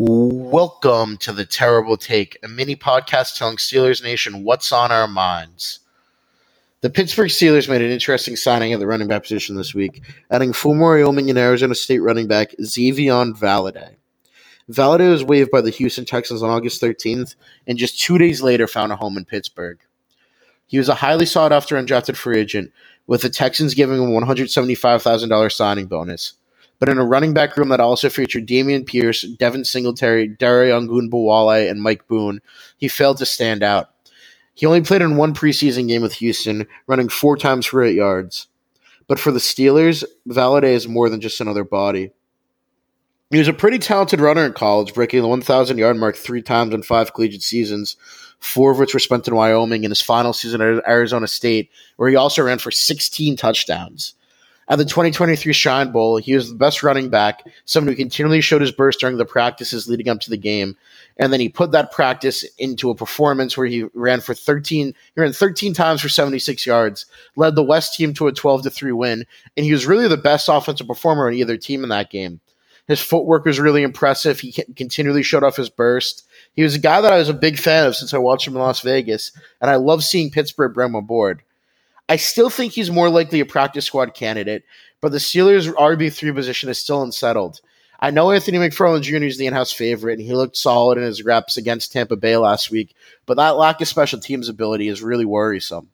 Welcome to the Terrible Take, a mini podcast telling Steelers Nation what's on our minds. The Pittsburgh Steelers made an interesting signing at the running back position this week, adding former Wyoming and Arizona State running back Xazavian Valladay. Valladay was waived by the Houston Texans on August 13th and just two days later found a home in Pittsburgh. He was a highly sought after undrafted free agent, with the Texans giving him $175,000 signing bonus but in a running back room that also featured Dameon Pierce, Devin Singletary, Dare Ogunbowale, and Mike Boone, he failed to stand out. He only played in one preseason game with Houston, running four times for eight yards. But for the Steelers, Valladay is more than just another body. He was a pretty talented runner in college, breaking the 1,000 yard mark three times in five collegiate seasons, four of which were spent in Wyoming in his final season at Arizona State, where he also ran for 16 touchdowns. At the 2023 Shrine Bowl, he was the best running back, someone who continually showed his burst during the practices leading up to the game. And then he put that practice into a performance where he ran for 13, he ran 13 times for 76 yards, led the West team to a 12 to 3 win, and he was really the best offensive performer on either team in that game. His footwork was really impressive. He continually showed off his burst. He was a guy that I was a big fan of since I watched him in Las Vegas, and I love seeing Pittsburgh bring him aboard. I still think he's more likely a practice squad candidate, but the Steelers' RB3 position is still unsettled. I know Anthony McFarland Jr. is the in-house favorite, and he looked solid in his reps against Tampa Bay last week, but that lack of special teams ability is really worrisome.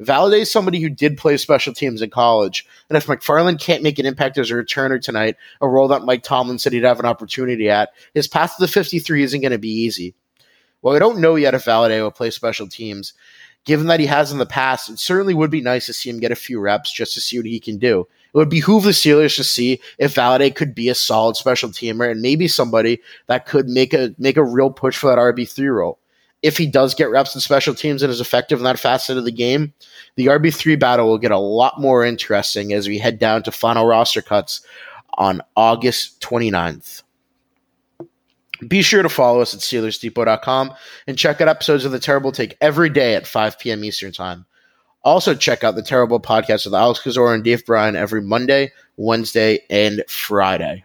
Valladay is somebody who did play special teams in college, and if McFarland can't make an impact as a returner tonight, a role that Mike Tomlin said he'd have an opportunity at, his path to the 53 isn't going to be easy. Well, we don't know yet if Valladay will play special teams, given that he has in the past, it certainly would be nice to see him get a few reps just to see what he can do. It would behoove the Steelers to see if Valladay could be a solid special teamer and maybe somebody that could make a make a real push for that RB three role. If he does get reps in special teams and is effective in that facet of the game, the RB three battle will get a lot more interesting as we head down to final roster cuts on August 29th. Be sure to follow us at SteelersDepot.com and check out episodes of The Terrible Take every day at 5 p.m. Eastern Time. Also, check out The Terrible Podcast with Alex Kozora and Dave Bryan every Monday, Wednesday, and Friday.